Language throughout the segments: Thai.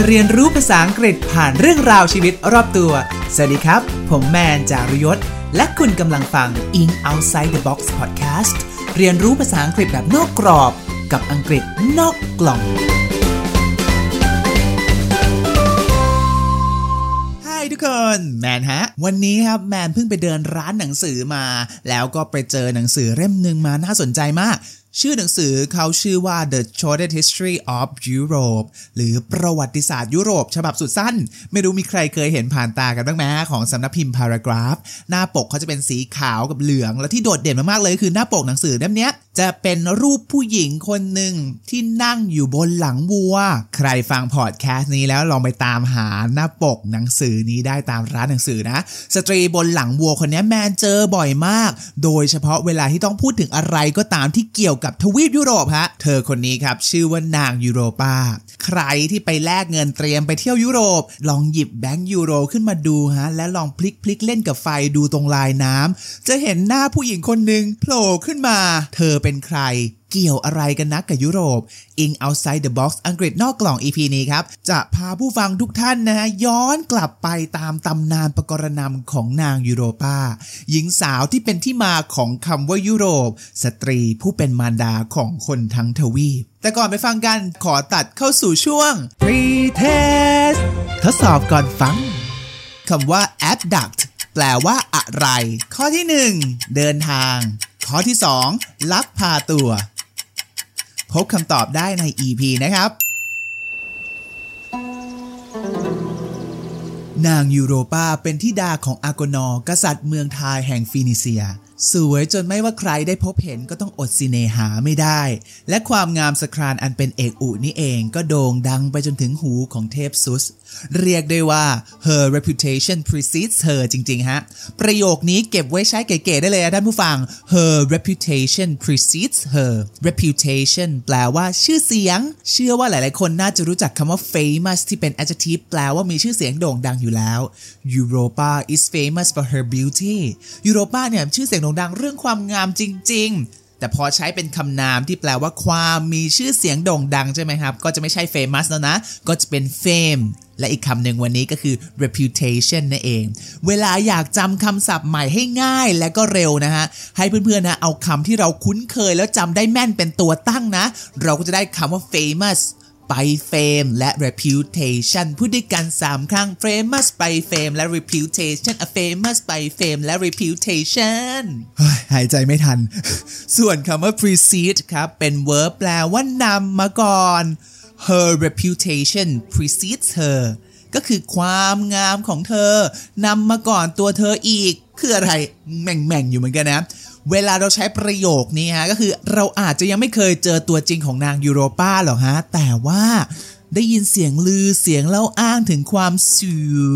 มาเรียนรู้ภาษาอังกฤษผ่านเรื่องราวชีวิตรอบตัว สวัสดีครับ ผมแมนจารุยศ และคุณกำลังฟัง In Outside the Box Podcast เรียนรู้ภาษาอังกฤษแบบนอกกรอบ กับอังกฤษนอกกล่อง Hi ทุกคน แมนฮะ วันนี้ครับแมนเพิ่งไปเดินร้านหนังสือมา แล้วก็ไปเจอหนังสือเล่มหนึ่งมาน่าสนใจมาก ชื่อหนังสือเขาชื่อว่า The Shortest History of Europe หรือประวัติศาสตร์ยุโรป ฉบับสุดสั้น ไม่รู้มีใครเคยเห็นผ่านตากันบ้างไหมของสำนักพิมพ์ Paragraph หน้าปกเขาจะเป็นสีขาวกับเหลือง และที่โดดเด่นมากๆเลยคือหน้าปกหนังสือเล่มเนี้ย จะเป็นรูปผู้หญิงคนหนึ่งที่นั่งอยู่บนหลังวัว ใครฟังพอดแคสต์นี้แล้วลองไปตามหาหน้าปกหนังสือนี้ได้ตามร้านหนังสือนะ สตรีบนหลังวัวคนนี้แมนเจอบ่อยมาก โดยเฉพาะเวลาที่ต้องพูดถึงอะไรก็ตามที่เกี่ยวกับทวีปยุโรปฮะ เธอคนนี้ครับชื่อว่านางยูโรปาใครที่ไปแลกเงินเตรียมไปเที่ยวยุโรป ลองหยิบแบงก์ยูโรขึ้นมาดูฮะและลองพลิกพลิกเล่นกับไฟดูตรงลายน้ำจะเห็นหน้าผู้หญิงคนหนึ่งโผล่ขึ้นมา เธอเป็นเป็นใคร เกี่ยวอะไรกันนักกับยุโรป In Outside the Box อังกฤษนอกกล่อง EP นี้ครับ จะพาผู้ฟังทุกท่านนะฮะย้อนกลับไปตามตำนานประกรณำของนางยูโรปาหญิงสาวที่เป็นที่มาของคำว่ายุโรป สตรีผู้เป็นมารดาของคนทั้งทวีป แต่ก่อนไปฟังกันขอตัดเข้าสู่ช่วง Pre-test ทดสอบก่อนฟังคำว่า abduct แปลว่าอะไร ข้อที่ 1 เดินทาง ข้อที่ 2 ลักพาตัว พบคำตอบได้ใน EP นะครับ นางยูโรปาเป็นทิดาของอากนอกษัตริย์เมืองทายแห่งฟินิเซีย สวยจนไม่ว่าใครได้พบเห็นก็ต้องอดสิเนหาไม่ได้ และความงามสครานอันเป็นเอกอุนี่เองก็โด่งดังไปจนถึงหูของเทพซุส เรียกได้ว่า her reputation precedes her จริงๆ ฮะ ประโยคนี้เก็บไว้ใช้เก๋ๆได้เลยนะท่านผู้ฟัง her reputation precedes her reputation แปลว่าชื่อเสียง เชื่อว่าหลายๆ คนน่าจะรู้จักคำว่า famous ที่เป็น adjective แปลว่ามีชื่อเสียงโด่งดังอยู่แล้ว Europa is famous for her beauty Europa เนี่ยชื่อเสียงด่งดังเรื่องความงามจริง ๆ แต่พอใช้เป็นคำนามที่แปลว่าความมีชื่อเสียงโด่งดังใช่ไหมครับ ก็จะไม่ใช่ famous แล้วนะ ก็จะเป็น fame และอีกคำหนึ่งวันนี้ก็คือ reputation นั่นเอง เวลาอยากจำคำศัพท์ใหม่ให้ง่ายและก็เร็วนะฮะ ให้เพื่อนๆนะเอาคำที่เราคุ้นเคยแล้วจำได้แม่นเป็นตัวตั้งนะ เราก็จะได้คำว่า famous ไป fame และ reputation พูดด้วยกัน 3 ครั้ง famous ไป fame และ reputation a famous ไป fame และ reputation เฮ้ยหายใจไม่ทัน ส่วนคำว่า precede ครับ เป็น verb แปลว่านำมาก่อน her reputation precedes her ก็คือความงามของเธอนำมาก่อนตัวเธออีก คืออะไรแม่งๆอยู่เหมือนกันนะ เวลาเราใช้ประโยคนี้ฮะก็คือเราอาจจะยังไม่เคยเจอตัวจริงของนางยูโรปาหรอกฮะ แต่ว่าได้ยินเสียงลือเสียงเล่าอ้างถึงความส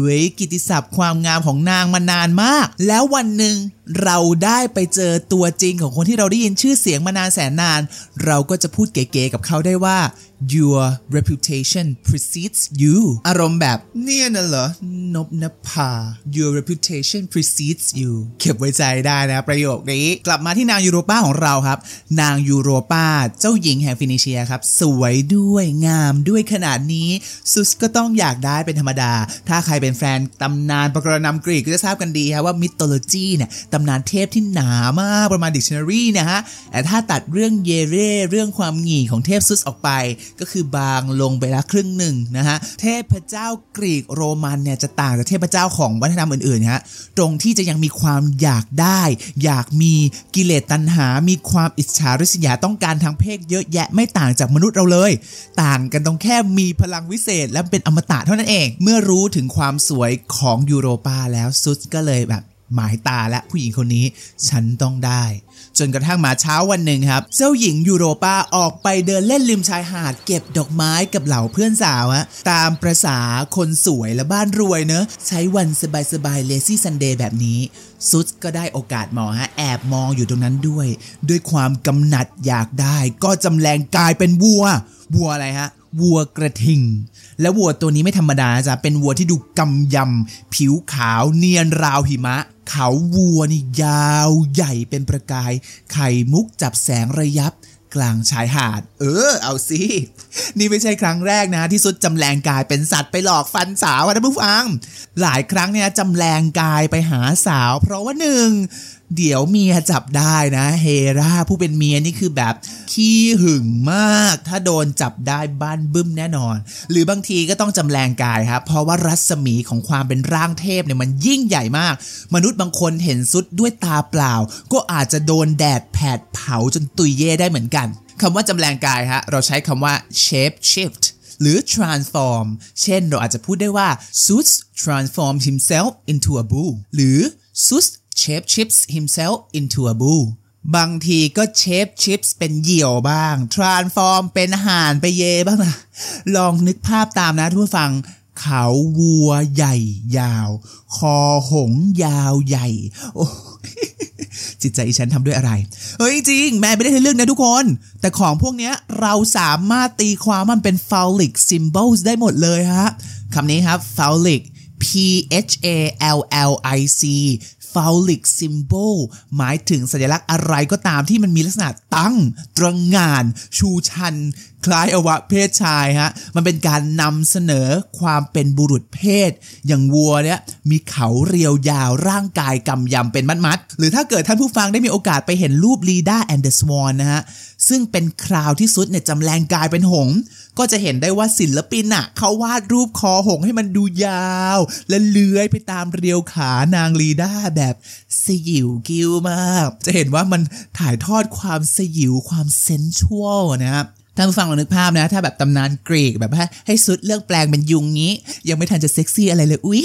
วย กิตติศัพท์ความงามของนางมานานมาก แล้ววันหนึ่งเราได้ไปเจอตัวจริงของคนที่เราได้ยินชื่อเสียงมานานแสนนาน เราก็จะพูดเก๋ๆกับเขาได้ว่า your reputation precedes you อารมณ์แบบเนี่ยน่ะเหรอนบนภา your reputation precedes you เก็บไว้ใจได้นะประโยคนี้ กลับมาที่นางยูโรปาของเราครับ นางยูโรปาเจ้าหญิงแห่งฟินิเชียครับ สวยด้วยงามด้วยขนาดนี้ ซุสก็ต้องอยากได้เป็นธรรมดา ถ้าใครเป็นแฟนตำนานปกรณัมกรีกก็จะทราบกันดีครับว่า mythology เนี่ยตำนานเทพที่หนามากประมาณดิกชันนารีนะฮะแต่ถ้าตัดเรื่องเยเร่เรื่องความหงี่ของเทพซุสออกไป ก็คือบางลงไปละครึ่งหนึ่งนะฮะเทพเจ้ากรีกโรมันเนี่ยจะต่างจากเทพเจ้าของวัฒนธรรมอื่นๆฮะตรงที่จะยังมีความอยากได้ อยากมีกิเลสตัณหา มีความอิจฉาริษยาต้องการทางเพศเยอะแยะไม่ต่างจากมนุษย์เราเลย ต่างกันตรงแค่มีพลังวิเศษและเป็นอมตะเท่านั้นเอง เมื่อรู้ถึงความสวยของยูโรปาแล้วซุสก็เลยแบบ หมายตาและผู้หญิงคนนี้ฉันต้องได้ จนกระทั่งมาเช้าวันหนึ่งครับ เจ้าหญิงยูโรปาออกไปเดินเล่นริมชายหาดเก็บดอกไม้กับเหล่าเพื่อนสาวอะตามประษาคนสวยและบ้านรวยเนอะใช้วันสบายๆ lazy Sunday แบบนี้ซุสก็ได้โอกาสเหมาะฮะแอบมองอยู่ตรงนั้นด้วย ด้วยความกำหนัดอยากได้ ก็จำแลงกายเป็นวัว วัวอะไรฮะวัวกระทิง และวัวตัวนี้ไม่ธรรมดาจ้ะเป็นวัวที่ดูกำยำ ผิวขาวเนียนราวหิมะ เขาวัวนี่ยาวใหญ่เป็นประกาย ไข่มุกจับแสงระยับกลางชายหาด เออ เอาสิ นี่ไม่ใช่ครั้งแรกนะ ที่ซุดจำแรงกายเป็นสัตว์ไปหลอกฟันสาวนะผู้ฟัง หลายครั้งเนี่ยจำแรงกายไปหาสาว เพราะว่าหนึ่ง เดี๋ยวเมียจับได้นะเฮราผู้เป็นเมียนี่คือแบบขี้หึงมาก ถ้าโดนจับได้บ้านบึ้มแน่นอน หรือบางทีก็ต้องจำแรงกายครับเพราะว่ารัศมีของความเป็นร่างเทพเนี่ยมันยิ่งใหญ่มาก มนุษย์บางคนเห็นซุดด้วยตาเปล่า ก็อาจจะโดนแดดแผดเผาจนตุยเย่ได้เหมือนกันคำว่าจำแรงกายฮะเราใช้คำว่า shape shift หรือ transform เช่นเราอาจจะพูดได้ว่า Sus transformed himself into a bull หรือ Sus shape shifts himself into a bull บางทีก็ shape shifts เป็นเหยี่ยวบ้าง transform เป็นห่านไปเยบ้างนะ ลองนึกภาพตามนะทุกฟัง เขาวัวใหญ่ยาว คอหงยาวใหญ่ โอ้จิตใจอฉันทำด้วยอะไร เฮ้ยจริง แม่ไม่ได้ให้เรื่องนะทุกคน แต่ของพวกนี้เราสามารถตีความมันเป็น phallic symbols ได้หมดเลยฮะคำนี้ครับ phallic P H A L L I C phallic symbol หมายถึงสัญลักษณ์อะไรก็ตามที่มันมีลักษณะตั้ง ตรงงาน ชูชัน คล้ายอวะเพศชายฮะ มันเป็นการนำเสนอความเป็นบุรุษเพศ อย่างวัวเนี่ยมีเขาเรียวยาวร่างกายกำยำเป็นมัดมัดหรือถ้าเกิดท่านผู้ฟังได้มีโอกาสไปเห็นรูป Leda and the Swan นะฮะ ซึ่งเป็นคราวที่ซุสเนี่ยจำแลงกายเป็นหงส์ ก็จะเห็นได้ว่าศิลปินอะเขาวาดรูปคอหงส์ให้มันดูยาว และเลื้อยไปตามเรียวขานางลีด้าแบบสยิวกิ้วมาก จะเห็นว่ามันถ่ายทอดความสยิวความ sensual นะครับ ท่านผู้ฟังลองนึกภาพนะ ถ้าแบบตำนานกรีกแบบให้ให้สุดเลือกแปลงเป็นยุงงี้ ยังไม่ทันจะเซ็กซี่อะไรเลย อุ๊ย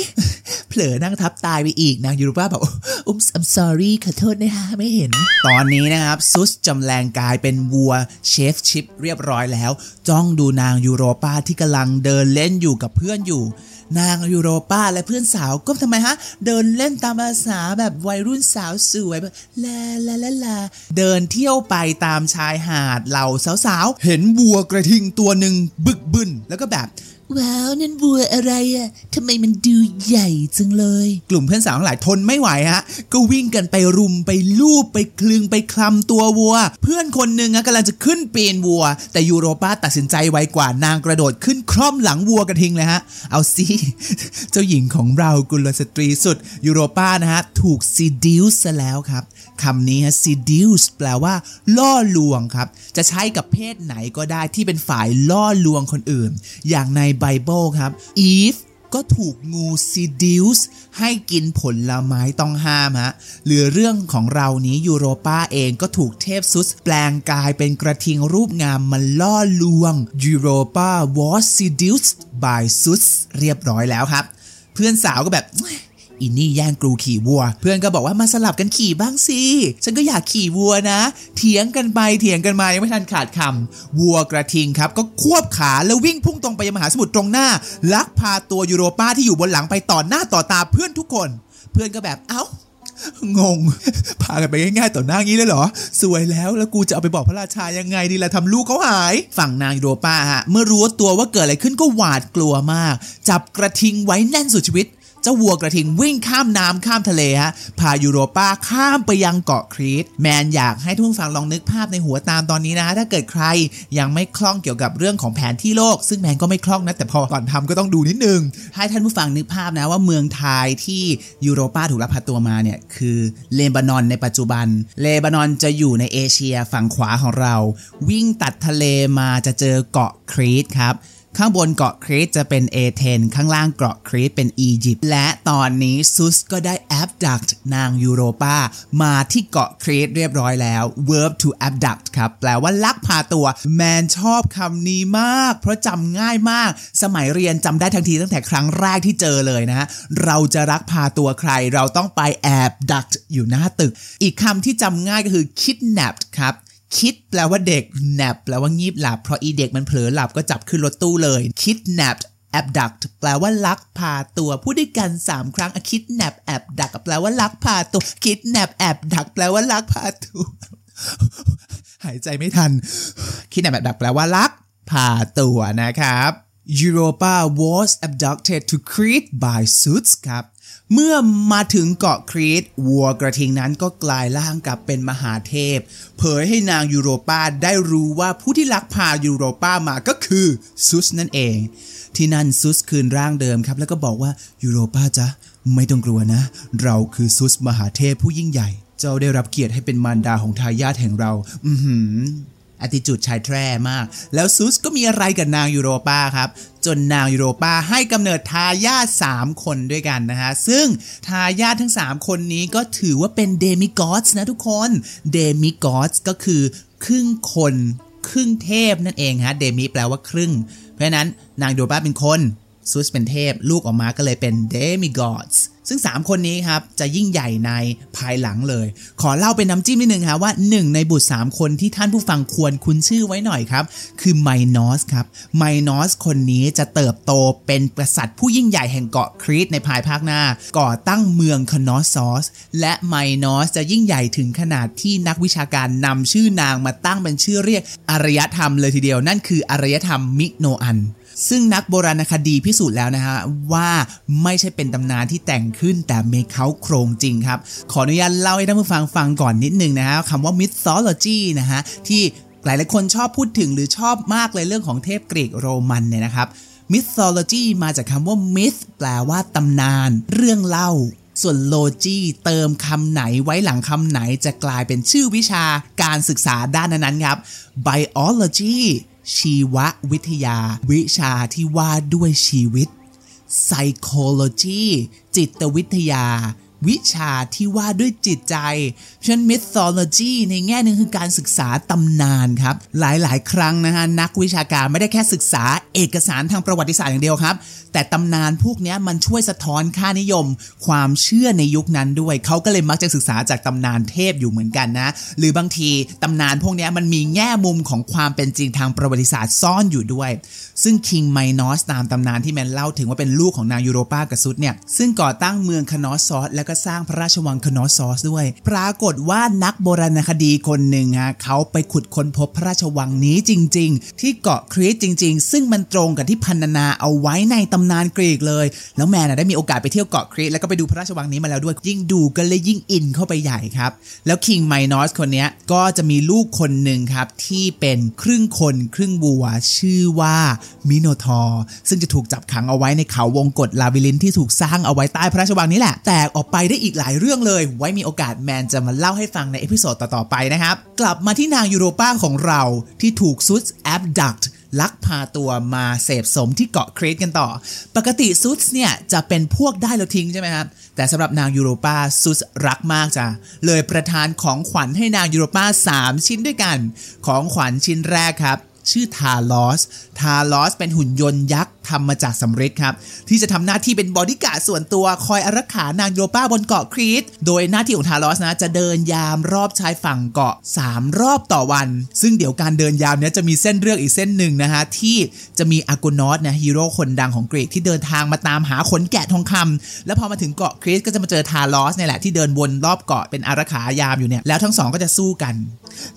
เผลอนั่งทับตายไปอีกนางยูโรป้าแบบอุ๊ม I'm sorry ขอโทษนะคะไม่เห็น ตอนนี้นะครับซุสจำแรงกายเป็นวัวเชฟชิปเรียบร้อยแล้ว จ้องดูนางยูโรป้าที่กำลังเดินเล่นอยู่กับเพื่อนอยู่ นางยูโรป้าและเพื่อนสาวก็ทำไมฮะ เดินเล่นตามภาษาแบบวัยรุ่นสาวสวยแบบลาลาลาลาเดินเที่ยวไปตามชายหาดเหล่าสาวๆ เห็นวัวกระทิงตัวหนึ่งบึกบึนแล้วก็แบบ ว้าวนั่นวัวอะไรอะทำไมมันดูใหญ่จังเลย กลุ่มเพื่อนสาวทั้งหลายทนไม่ไหวฮะ ก็วิ่งกันไปรุมไปลูบไปคลึงไปคลำตัววัว เพื่อนคนหนึ่งอะกำลังจะขึ้นปีนวัว แต่ยูโรป้าตัดสินใจไวกว่านางกระโดดขึ้นคล่อมหลังวัวกระทิงเลยฮะ เอาสิเจ้าหญิงของเรากุลสตรีสุดยูโรป้านะฮะถูก seduce ซะแล้วครับคำนี้ฮะ seduce แปลว่า ล่อลวงครับ จะใช้กับเพศไหนก็ได้ที่เป็นฝ่ายล่อลวงคนอื่น อย่างในไบเบิลครับ Eve ก็ถูกงู seduce ให้กินผลไม้ต้องห้ามฮะหรือเรื่องของเรานี้ยูโรป้าเองก็ถูกเทพซุสแปลงกายเป็นกระทิงรูปงามมาล่อลวงยูโรป้า was seduced by ซุสเรียบร้อยแล้วครับ เพื่อนสาวก็แบบ อินนี่แย่งกรูขี่วัว เพื่อนก็บอกว่ามาสลับกันขี่บ้างสิ ฉันก็อยากขี่วัวนะ เถียงกันไปเถียงกันมายังไม่ทันขาดคำวัวกระทิงครับ ก็ควบขาแล้ววิ่งพุ่งตรงไปยังมหาสมุทรตรงหน้า ลักพาตัวยูโรป้าที่อยู่บนหลังไปต่อหน้าต่อตาเพื่อนทุกคน เพื่อนก็แบบเอ้างง พากันไปง่ายๆต่อหน้างี้เลยเหรอ สวยแล้วแล้วกูจะเอาไปบอกพระราชายังไงดีล่ะทำลูกเขาหาย ฝั่งนางยูโรป้าฮะ เมื่อรู้ตัวว่าเกิดอะไรขึ้นก็หวาดกลัวมาก จับกระทิงไว้แน่นสุดชีวิต จ้าวัวกระทิงวิ่งข้ามน้ำข้ามทะเลฮะพายูโรป้าข้ามไปยังเกาะครีตแมนอยากให้ทุกผู้ฟังลองนึกภาพในหัวตามตอนนี้นะ ถ้าเกิดใครยังไม่คล่องเกี่ยวกับเรื่องของแผนที่โลก ซึ่งแมนก็ไม่คล่องนะแต่พอก่อนทำก็ต้องดูนิดนึง ให้ท่านผู้ฟังนึกภาพนะว่าเมืองไทยที่ยูโรป้าถูกลักพาตัวมาเนี่ยคือเลบานอนในปัจจุบัน เลบานอนจะอยู่ในเอเชียฝั่งขวาของเรา วิ่งตัดทะเลมาจะเจอเกาะครีตครับ ข้างบนเกาะครีตจะเป็นเอเธนข้างล่างเกาะครีตเป็นอียิปต์และตอนนี้ซุสก็ได้แอบดักนางยูโรปามาที่เกาะครีตเรียบร้อยแล้ว verb to abduct ครับ แปลว่าลักพาตัว แมนชอบคำนี้มาก เพราะจำง่ายมาก สมัยเรียนจำได้ทันทีตั้งแต่ครั้งแรกที่เจอเลยนะ เราจะรักพาตัวใคร เราต้องไปแอบดักอยู่หน้าตึก อีกคำที่จำง่ายก็คือ kidnapped ครับ คิดแปลว่าเด็ก nap แปลว่างีบหลับ เพราะอีเด็กมันเผลอหลับก็จับขึ้นรถตู้เลย kidnapped abduct แปลว่าลักพาตัวพูดด้วยกัน 3 ครั้ง kidnap abduct แปลว่าลักพาตัว kidnap abduct แปลว่าลักพาตัว หายใจไม่ทัน kidnap abduct แปลว่าลักพาตัวนะครับ Europa was abducted to Crete by Zeus ครับ เมื่อมาถึงเกาะครีตวัวกระทิงนั้นก็กลายร่างกลับเป็นมหาเทพ เผยให้นางยูโรปาได้รู้ว่าผู้ที่ลักพายูโรปามาก็คือซุสนั่นเอง ที่นั่นซุสคืนร่างเดิมครับ แล้วก็บอกว่ายูโรปาจ๊ะไม่ต้องกลัวนะ เราคือซุสมหาเทพผู้ยิ่งใหญ่ เจ้าได้รับเกียรติให้เป็นมารดาของทายาทแห่งเรา อือหือ อติจูดชายแท้มาก แล้วซูสก็มีอะไรกับนางยูโรปาครับ จนนางยูโรปาให้กำเนิดทายาท3คนด้วยกันนะฮะ ซึ่งทายาททั้ง 3 คนนี้ก็ถือว่าเป็น demigod นะทุกคน demigod ก็คือครึ่งคนครึ่งเทพนั่นเองฮะ demi แปลว่าครึ่ง เพราะฉะนั้นนางยูโรปาเป็นคน ซุสเป็นเทพ ลูกออกมาก็เลยเป็น demigod ซึ่ง 3 คนนี้ครับ จะยิ่งใหญ่ในภายหลังเลย ขอเล่าเป็นน้ำจิ้มนิดนึงครับว่า 1 ในบุตร 3 คนที่ท่านผู้ฟังควรคุ้นชื่อไว้หน่อยครับ คือไมนอสครับไมนอสคนนี้จะเติบโตเป็นกษัตริย์ผู้ยิ่งใหญ่แห่งเกาะครีตในภายภาคหน้า ก่อตั้งเมืองคานอสซอส และไมนอสจะยิ่งใหญ่ถึงขนาดที่นักวิชาการนำชื่อนางมาตั้งเป็นชื่อเรียกอารยธรรมเลยทีเดียวนั่นคืออารยธรรมมิโนอัน ซึ่งนักโบราณคดีพิสูจน์แล้วนะฮะว่าไม่ใช่เป็นตำนานที่แต่งขึ้นแต่เมีเขาโครงจริงครับ ขออนุญาตเล่าให้ท่านผู้ฟังฟังก่อนนิดนึงนะฮะคำว่า mythology นะฮะที่หลายๆคนชอบพูดถึงหรือชอบมากเลยเรื่องของเทพกรีกโรมันเนี่ยนะครับ mythology มาจากคำว่า myth แปลว่าตำนาน เรื่องเล่า ส่วน logy เติมคำไหนไว้หลังคำไหนจะกลายเป็นชื่อวิชาการศึกษาด้านนั้นๆครับ biology ชีววิทยา วิชาที่ว่าด้วยชีวิต psychology จิตวิทยา วิชาที่ว่าด้วยจิตใจเพราะฉะนั้น mythology ในแง่หนึ่งคือการศึกษาตำนานครับ หลายๆ ครั้งนะฮะนักวิชาการไม่ได้แค่ศึกษาเอกสารทางประวัติศาสตร์อย่างเดียวครับ แต่ตำนานพวกนี้มันช่วยสะท้อนค่านิยม ความเชื่อในยุคนั้นด้วย เขาก็เลยมักจะศึกษาจากตำนานเทพอยู่เหมือนกันนะ หรือบางทีตำนานพวกนี้มันมีแง่มุมของความเป็นจริงทางประวัติศาสตร์ซ่อนอยู่ด้วย ซึ่งคิงไมนอสตามตำนานที่แมนเล่าถึงว่าเป็นลูกของนางยูโรปากับซุดเนี่ยซึ่งก่อตั้งเมืองคานอสซอสแล้วก็สร้างพระราชวังคานอสซอสด้วย ปรากฏว่านักโบราณคดีคนหนึ่งฮะเขาไปขุดค้นพบพระราชวังนี้จริง ๆ ที่เกาะครีตจริง ๆ ซึ่งมันตรงกับที่พรรณนาเอาไว้ในตำนานกรีกเลย แล้วแมนได้มีโอกาสไปเที่ยวเกาะครีตแล้วก็ไปดูพระราชวังนี้มาแล้วด้วย ยิ่งดูก็เลยยิ่งอินเข้าไปใหญ่ครับ แล้ว King Minos คนนี้ก็จะมีลูกคนหนึ่งครับที่เป็นครึ่งคนครึ่งวัวชื่อว่ามิโนทอร์ซึ่งจะถูกจับขังเอาไว้ในเขาวงกต labyrinth ที่ถูกสร้างเอาไว้ใต้พระราชวังนี้แหละ แตกออกไปไปได้อีกหลายเรื่องเลย ไว้มีโอกาสแมนจะมาเล่าให้ฟังใน episode ต่อ ๆ ไปนะครับ กลับมาที่นางยูโรป้าของเราที่ถูกซุสแอบดักลักพาตัวมาเสพสมที่เกาะครีตกันต่อ ปกติซุสเนี่ยจะเป็นพวกได้แล้วทิ้งใช่ไหมครับ แต่สำหรับนางยูโรป้าซุสรักมากจ้ะ เลยประทานของขวัญให้นางยูโรป้า3 ชิ้นด้วยกัน ของขวัญชิ้นแรกครับ ชื่อทาลอส ทาลอสเป็นหุ่นยนต์ยักษ์ทำมาจากสำริดครับ ที่จะทำหน้าที่เป็นบอดี้การ์ดส่วนตัวคอยอารักขานางยูโรป้าบนเกาะครีต โดยหน้าที่ของทาลอสนะจะเดินยามรอบชายฝั่งเกาะ 3 รอบต่อวัน ซึ่งเดี๋ยวการเดินยามเนี้ยจะมีเส้นเรื่องอีกเส้นหนึ่งนะฮะที่จะมีอากูนอสนะฮีโร่คนดังของกรีกที่เดินทางมาตามหาขนแกะทองคำแล้วพอมาถึงเกาะครีตก็จะมาเจอทาลอสเนี่ยแหละที่เดินวนรอบเกาะเป็นอารักขายามอยู่เนี่ยแล้วทั้งสองก็จะสู้กัน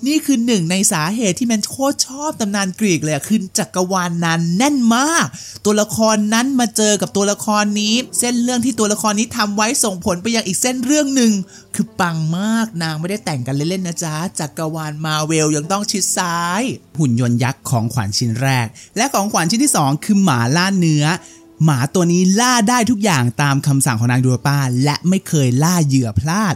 นี่คือหนึ่งในสาเหตุที่แมนโคตรชอบตำนานกรีกเลยคือจักรวาลนนั้นแน่นมาก ตัวละครนั้นมาเจอกับตัวละครนี้ เส้นเรื่องที่ตัวละครนี้ทำไว้ส่งผลไปยังอีกเส้นเรื่องหนึ่งคือปังมากนางไม่ได้แต่งกันเล่นๆนะจ๊ะจักรวาลมาเวลยังต้องชิดซ้าย หุ่นยนต์ยักษ์ของขวัญชิ้นแรก และของขวัญชิ้นที่สองคือหมาล่าเนื้อหมาตัวนี้ล่าได้ทุกอย่างตามคำสั่งของนางดูป้า และไม่เคยล่าเหยื่อพลาด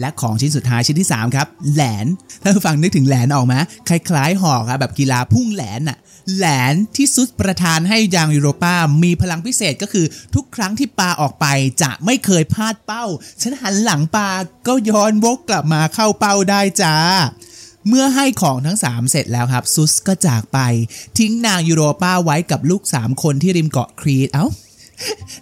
และของชิ้นสุดท้ายชิ้นที่ 3 ครับ แหลนถ้าฟังนึกถึงแหลนออกไหมคล้ายๆหอกครับแบบกีฬาพุ่งแหลนน่ะแหลนที่ซุดประทานให้ยางยูโรปามีพลังพิเศษก็คือทุกครั้งที่ปาออกไปจะไม่เคยพลาดเป้า ฉันหันหลังปาก็ย้อนวกกลับมาเข้าเป้าได้จ้าเมื่อให้ของทั้ง 3 เสร็จแล้วครับ ซุสก็จากไป ทิ้งนางยูโรปาไว้กับลูก 3 คนที่ริมเกาะครีตเอ้า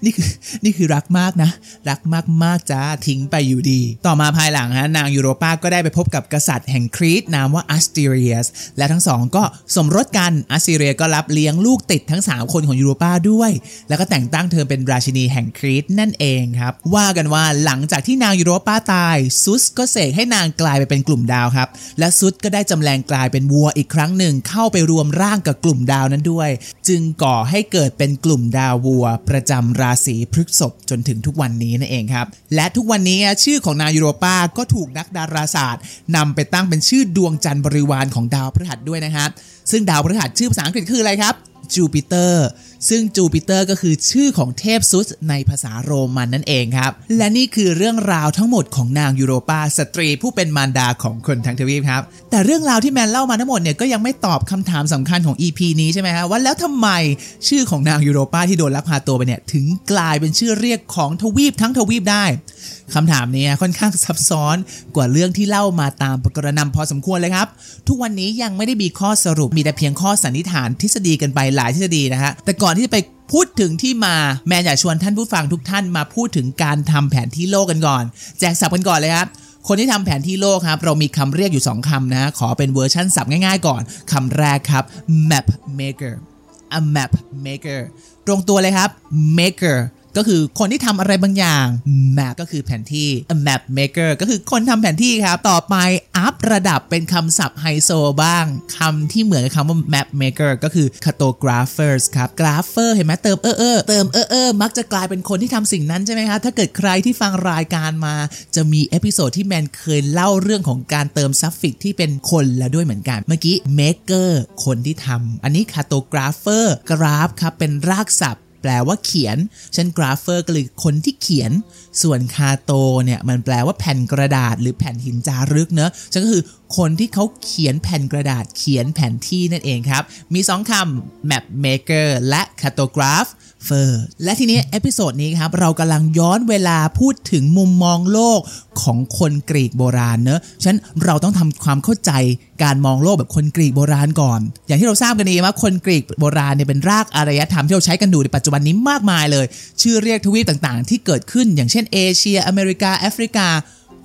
นี่คือนี่คือรักมากนะ รักมากมากจ้าทิ้งไปอยู่ดี ต่อมาภายหลังฮะนางยูโรปาก็ได้ไปพบกับกษัตริย์แห่งครีตนามว่าอัสเตเรียส และทั้งสองก็สมรสกันอัสเตเรียสก็รับเลี้ยงลูกติดทั้ง 3 คนของยูโรปาด้วย แล้วก็แต่งตั้งเธอเป็นราชินีแห่งครีตนั่นเองครับ ว่ากันว่าหลังจากที่นางยูโรปาตายซุสก็เสกให้นางกลายไปเป็นกลุ่มดาวครับ และซุสก็ได้จำแรงกลายเป็นวัวอีกครั้งหนึ่งเข้าไปรวมร่างกับกลุ่มดาวนั้นด้วย จึงก่อให้เกิดเป็นกลุ่มดาววัวประจำราศีพฤษภจนถึงทุกวันนี้นั่นเองครับ และทุกวันนี้ชื่อของนางยูโรปาก็ถูกนักดาราศาสตร์นำไปตั้งเป็นชื่อดวงจันทร์บริวารของดาวพฤหัสด้วยนะครับซึ่งดาวพฤหัสชื่อภาษาอังกฤษคืออะไรครับจูปิเตอร์ซึ่งจูปิเตอร์ก็คือชื่อของเทพซุสในภาษาโรมันนั่นเองครับ และนี่คือเรื่องราวทั้งหมดของนางยูโรปาสตรีผู้เป็นมารดาของคนทั้งทวีปครับ แต่เรื่องราวที่แมนเล่ามาทั้งหมดเนี่ยก็ยังไม่ตอบคำถามสำคัญของ EP นี้ใช่ไหมฮะว่าแล้วทำไมชื่อของนางยูโรปาที่โดนลักพาตัวไปเนี่ยถึงกลายเป็นชื่อเรียกของทวีปทั้งทวีปได้คำถามนี้ค่อนข้างซับซ้อนกว่าเรื่องที่เล่ามาตามปกรณัมพอสมควรเลยครับ ทุกวันนี้ยังไม่ได้มีข้อสรุปมีแต่เพียงข้อสันนิษฐานทฤษฎีกันไปหลายทฤษฎีนะฮะแต่ก่อน่อนที่จะไปพูดถึงที่มาแมนอยากชวนท่านผู้ฟังทุกท่านมาพูดถึงการทำแผนที่โลกกันก่อน แจกศัพท์กันก่อนเลยครับคนที่ทำแผนที่โลกครับ เรามีคำเรียกอยู่ 2คำนะ ขอเป็นเวอร์ชั่นศัพท์ง่ายๆก่อนคำแรกครับ map maker a map maker ตรงตัวเลยครับ maker ก็คือคนที่ทำอะไรบางอย่าง map ก็คือแผนที่ a map maker ก็คือคนทำแผนที่ครับ ต่อไปอัพระดับเป็นคำศัพท์ไฮโซบ้างคำที่เหมือนกับคำว่า map maker ก็คือ cartographer ครับ grapher เห็นไหมเติมเออเออเติมเออเออมักจะกลายเป็นคนที่ทำสิ่งนั้นใช่ไหมครับถ้าเกิดใครที่ฟังรายการมา จะมี episode ที่แมนเคยเล่าเรื่องของการเติม suffix ที่เป็นคนแล้วด้วยเหมือนกันเมื่อกี้ maker คนที่ทำอันนี้ cartographer graph ครับเป็นรากศัพท์ ลว่าเขียนเช่น grapher ก็คือคนที่เขียน ส่วน carto เนี่ยมันแปลว่าแผ่นกระดาษ หรือแผ่นหินจารึกเนอะฉะนั้นก็คือคนที่เขาเขียนแผ่นกระดาษเขียนแผนที่นั่นเองครับ มี 2คำ map maker และ cartograph เฟอร์และทีนี้ episode นี้ครับเรากำลังย้อนเวลาพูดถึงมุมมองโลกของคนกรีกโบราณเนอะฉะนั้นเราต้องทำความเข้าใจการมองโลกแบบคนกรีกโบราณก่อน อย่างที่เราทราบกันดีว่าคนกรีกโบราณเนี่ยเป็นรากอารยธรรมที่เราใช้กันอยู่ในปัจจุบันนี้มากมายเลย ชื่อเรียกทวีปต่างๆ ที่เกิดขึ้น อย่างเช่นเอเชีย อเมริกาแอฟริกา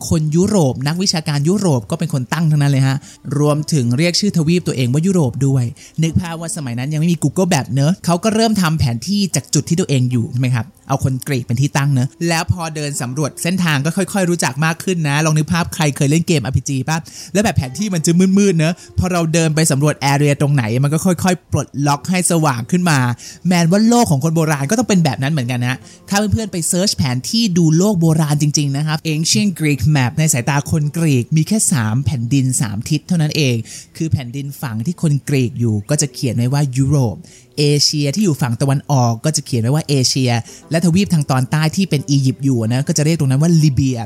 คนยุโรป นักวิชาการยุโรปก็เป็นคนตั้งทั้งนั้นเลยฮะ รวมถึงเรียกชื่อทวีปตัวเองว่ายุโรปด้วย นึกภาพว่าสมัยนั้นยังไม่มี Google แบบเนอะเขาก็เริ่มทำแผนที่จากจุดที่ตัวเองอยู่ใช่ไหมครับ เอาคนกรีกเป็นที่ตั้งเนอะแล้วพอเดินสำรวจเส้นทางก็ค่อย ๆ รู้จักมากขึ้นนะ ลองนึกภาพใครเคยเล่นเกม RPG ป่ะ แล้วแบบแผนที่มันจะมืดๆเนอะพอเราเดินไปสำรวจแอเรียตรงไหน มันก็ค่อย ๆ ปลดล็อกให้สว่างขึ้นมา แมนว่าโลกของคนโบราณก็ต้องเป็นแบบนั้นเหมือนกันนะถ้าเพื่อนๆไป search แผนที่ดูโลกโบราณจริงๆนะครับ Ancient Greek Map ในสายตาคนกรีกมีแค่ 3 แผ่นดิน 3 ทิศเท่านั้นเอง คือแผ่นดินฝั่งที่คนกรีกอยู่ก็จะเขียนไว้ว่ายุโรปเอเชียที่อยู่ฝั่งตะวันออกก็จะเขียนไว้ว่าเอเชีย และทวีปทางตอนใต้ที่เป็นอียิปต์อยู่นะก็จะเรียกตรงนั้นว่าลิเบีย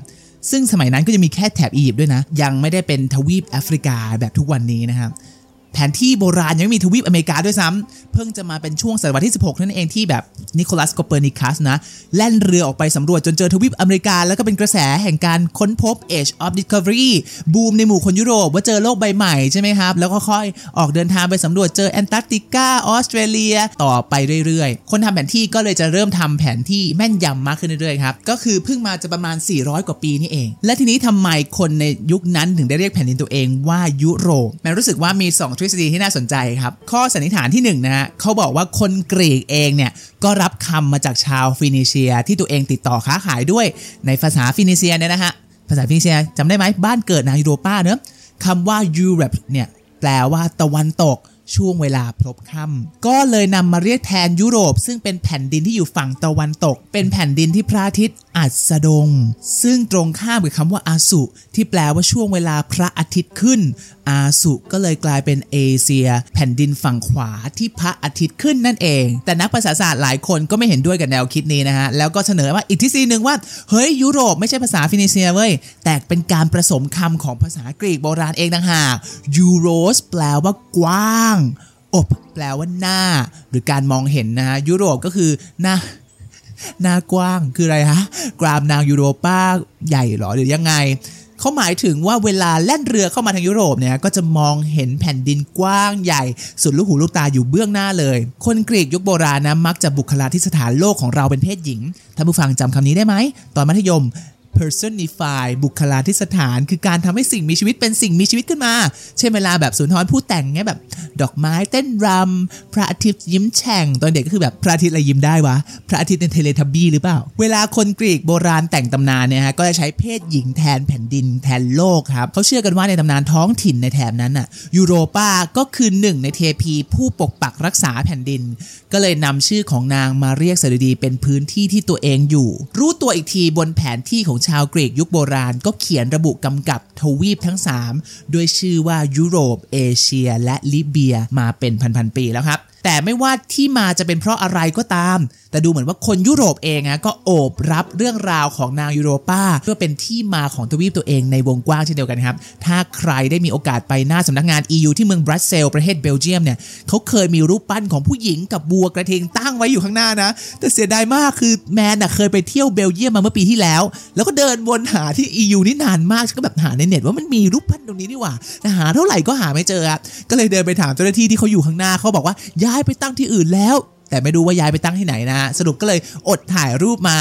ซึ่งสมัยนั้นก็จะมีแค่แถบอียิปต์ด้วยนะ ยังไม่ได้เป็นทวีปแอฟริกาแบบทุกวันนี้นะครับ แผนที่โบราณยังไม่มีทวีปอเมริกาด้วยซ้ำเพิ่งจะมาเป็นช่วงศตวรรษที่ 16 นั่นเองที่แบบนิโคลัสโคเปอร์นิคัสนะ แล่นเรือออกไปสำรวจจนเจอทวีปอเมริกา แล้วก็เป็นกระแสแห่งการค้นพบ Age of Discovery บูมในหมู่คนยุโรปว่าเจอโลกใบใหม่ใช่ไหมครับ แล้วก็ค่อยออกเดินทางไปสำรวจเจอแอนตาร์กติกาออสเตรเลียต่อไปเรื่อยๆ คนทำแผนที่ก็เลยจะเริ่มทำแผนที่แม่นยำมากขึ้นเรื่อยๆครับ ก็คือเพิ่งมาจะประมาณ 400 กว่าปีนี่เอง และทีนี้ทำไมคนในยุคนั้นถึงได้เรียกแผ่นดินตัวเองว่ายุโรปแมนรู้สึกว่ามี2ทฤษฎีที่น่าสนใจครับ ข้อสันนิษฐานที่1นงนะฮะเขาบอกว่าคนกรีกเองเนี่ยก็รับคำมาจากชาวฟินิเชีย ที่ตัวเองติดต่อค้าขายด้วยในภาษาฟินิเชียเนี่ยนะฮะภาษาฟินิเชียจำได้ไหมบ้านเกิดนางยูโรปาเนอะคำว่ายูโรปเนี่ยแปลว่าตะวันตก ช่วงเวลาพลบค่ำก็เลยนำมาเรียกแทนยุโรป ซึ่งเป็นแผ่นดินที่อยู่ฝั่งตะวันตก เป็นแผ่นดินที่พระอาทิตย์อัสดง ซึ่งตรงข้ามกับคำว่าอาสุ ที่แปลว่าช่วงเวลาพระอาทิตย์ขึ้น อาสุก็เลยกลายเป็นเอเชีย แผ่นดินฝั่งขวาที่พระอาทิตย์ขึ้นนั่นเอง แต่นักภาษาศาสตร์หลายคนก็ไม่เห็นด้วยกับแนวคิดนี้นะฮะแล้วก็เสนอว่าอีกทฤษฎีหนึ่งว่าเฮ้ยยุโรปไม่ใช่ภาษาฟินิเซียเว้ยแต่เป็นการผสมคำของภาษากรีกโบราณเองต่างหากยูโรสแปลว่ากว้างอบแปลว่าหน้า หรือการมองเห็นนะฮะยุโรปก็คือหน้าหน้ากว้างคืออะไรฮะกรามนางยูโรป้าใหญ่หรอหรือยังไงเขาหมายถึงว่าเวลาแล่นเรือเข้ามาทางยุโรปเนี่ยก็จะมองเห็นแผ่นดินกว้างใหญ่ สุดลูกหูลูกตาอยู่เบื้องหน้าเลย คนกรีกยุคโบราณนะมักจะบุคลาธิสถานโลกของเราเป็นเพศหญิงท่านผู้ฟังจำคำนี้ได้ไหมตอนมัธยม personify บุคลาธิสถานคือการทำให้สิ่งมีชีวิตเป็นสิ่งมีชีวิตขึ้นมา เช่นเวลาแบบสุนทรผู้แต่งเงี้ยแบบ ดอกไม้เต้นรำพระอาทิตย์ยิ้มแฉ่ง ตอนเด็กก็คือแบบพระอาทิตย์อะไรยิ้มได้วะ พระอาทิตย์ในเทเลทับบี้หรือเปล่า เวลาคนกรีกโบราณแต่งตำนานเนี่ยฮะก็จะใช้เพศหญิงแทนแผ่นดินแทนโลกครับเขาเชื่อกันว่าในตำนานท้องถิ่นในแถบนั้นน่ะยูโรปาก็คือหนึ่งในเทพีผู้ปกปักรักษาแผ่นดิน ก็เลยนำชื่อของนางมาเรียกสดุดีเป็นพื้นที่ที่ตัวเองอยู่ รู้ตัวอีกทีบนแผนที่ของชาวกรีกยุคโบราณก็เขียนระบุกำกับทวีปทั้ง 3 ด้วยชื่อว่ายุโรป เอเชีย และลิเบียมาเป็นพันๆปีแล้วครับ แต่ไม่ว่าที่มาจะเป็นเพราะอะไรก็ตาม แต่ดูเหมือนว่าคนยุโรปเองนะก็โอบรับเรื่องราวของนางยูโรป้า เพื่อเป็นที่มาของทวีปตัวเองในวงกว้างเช่นเดียวกันครับ ถ้าใครได้มีโอกาสไปหน้าสำนักงาน EU ที่เมืองบรัสเซลประเทศเบลเยียมเนี่ยเขาเคยมีรูปปั้นของผู้หญิงกับบัวกระเทงตั้งไว้อยู่ข้างหน้านะ แต่เสียดายมากคือแมนน่ะเคยไปเที่ยวเบลเยียมมาเมื่อปีที่แล้ว แล้วก็เดินวนหาที่ EU นี่นานมากก็แบบหาในเน็ตว่ามันมีรูปปั้นตรงนี้นี่หว่าแต่หาเท่าไหร่ก็หาไม่เจอก็เลยเดินไปถามเจ้าหน้าที่ที่เขาอยู่ข้างหน้าเขาบอกว่าย้ายไปตั้งที่อื่นแล้ว แต่ไม่รู้ว่าย้ายไปตั้งที่ไหนนะฮะสรุปก็เลยอดถ่ายรูปมา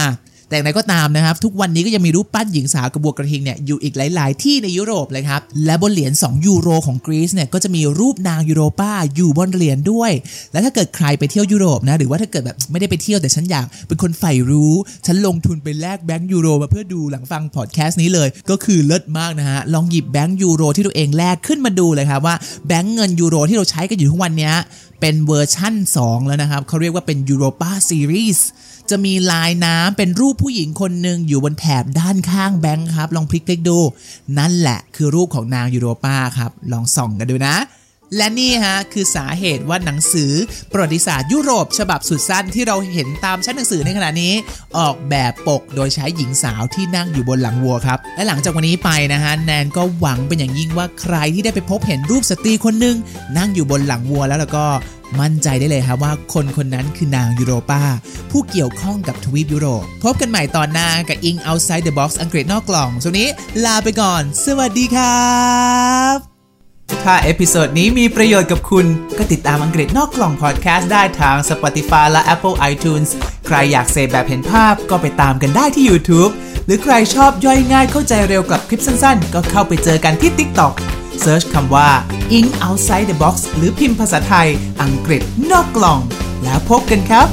แต่อย่างไรก็ตามนะครับ ทุกวันนี้ก็ยังมีรูปปั้นหญิงสาวกระบวกระทิงเนี่ยอยู่อีกหลาย ๆ ที่ในยุโรปเลยครับ และบนเหรียญ2ยูโรของกรีซเนี่ยก็จะมีรูปนางยูโรป้าอยู่บนเหรียญด้วย และถ้าเกิดใครไปเที่ยวยุโรปนะหรือว่าถ้าเกิดแบบไม่ได้ไปเที่ยวแต่ฉันอยากเป็นคนใฝ่รู้ ฉันลงทุนไปแลกแบงก์ยูโรมาเพื่อดูหลังฟังพอดแคสต์นี้เลย ก็คือเลิศมากนะฮะลองหยิบแบงก์ยูโรที่ตัวเองแลกขึ้นมาดูเลยครับว่าแบงก์เงินยูโรที่เราใช้กันอยู่ทุกวันนี้เป็นเวอร์ชั่น 2 แล้วนะครับเขาเรียกว่าเป็น Europa Series จะมีลายน้ำเป็นรูปผู้หญิงคนหนึ่งอยู่บนแถบด้านข้างแบงค์ครับ ลองพลิกๆดู นั่นแหละคือรูปของนางยูโรปาครับ ลองส่องกันดูนะ และนี่ฮะคือสาเหตุว่าหนังสือประวัติศาสตร์ยุโรป ฉบับสุดสั้นที่เราเห็นตามชั้นหนังสือในขณะนี้ ออกแบบปกโดยใช้หญิงสาวที่นั่งอยู่บนหลังวัวครับ และหลังจากวันนี้ไปนะฮะแนนก็หวังเป็นอย่างยิ่งว่าใครที่ได้ไปพบเห็นรูปสตรีคนหนึ่งนั่งอยู่บนหลังวัวแล้วแล้วก็ มั่นใจได้เลยครับว่าคนคนนั้นคือนางยูโรปาผู้เกี่ยวข้องกับทวีปยุโรป พบกันใหม่ตอนหน้ากับ Ing Outside the Box อังกฤษนอกกล่องช่วงนี้ลาไปก่อน สวัสดีครัถ้า episode นี้มีประโยชน์กับคุณ ก็ติดตามอังกฤษนอกกล่องพอดแคสต์ได้ทาง Spotify และ Apple iTunes ใครอยากเสพแบบเห็นภาพก็ไปตามกันได้ที่ YouTube หรือใครชอบย่อยง่ายเข้าใจเร็วกับคลิปสั้นๆ ก็เข้าไปเจอกันที่ TikTok search คำว่า English Outside the Box หรือพิมพ์ภาษาไทย อังกฤษนอกกล่อง แล้วพบกันครับ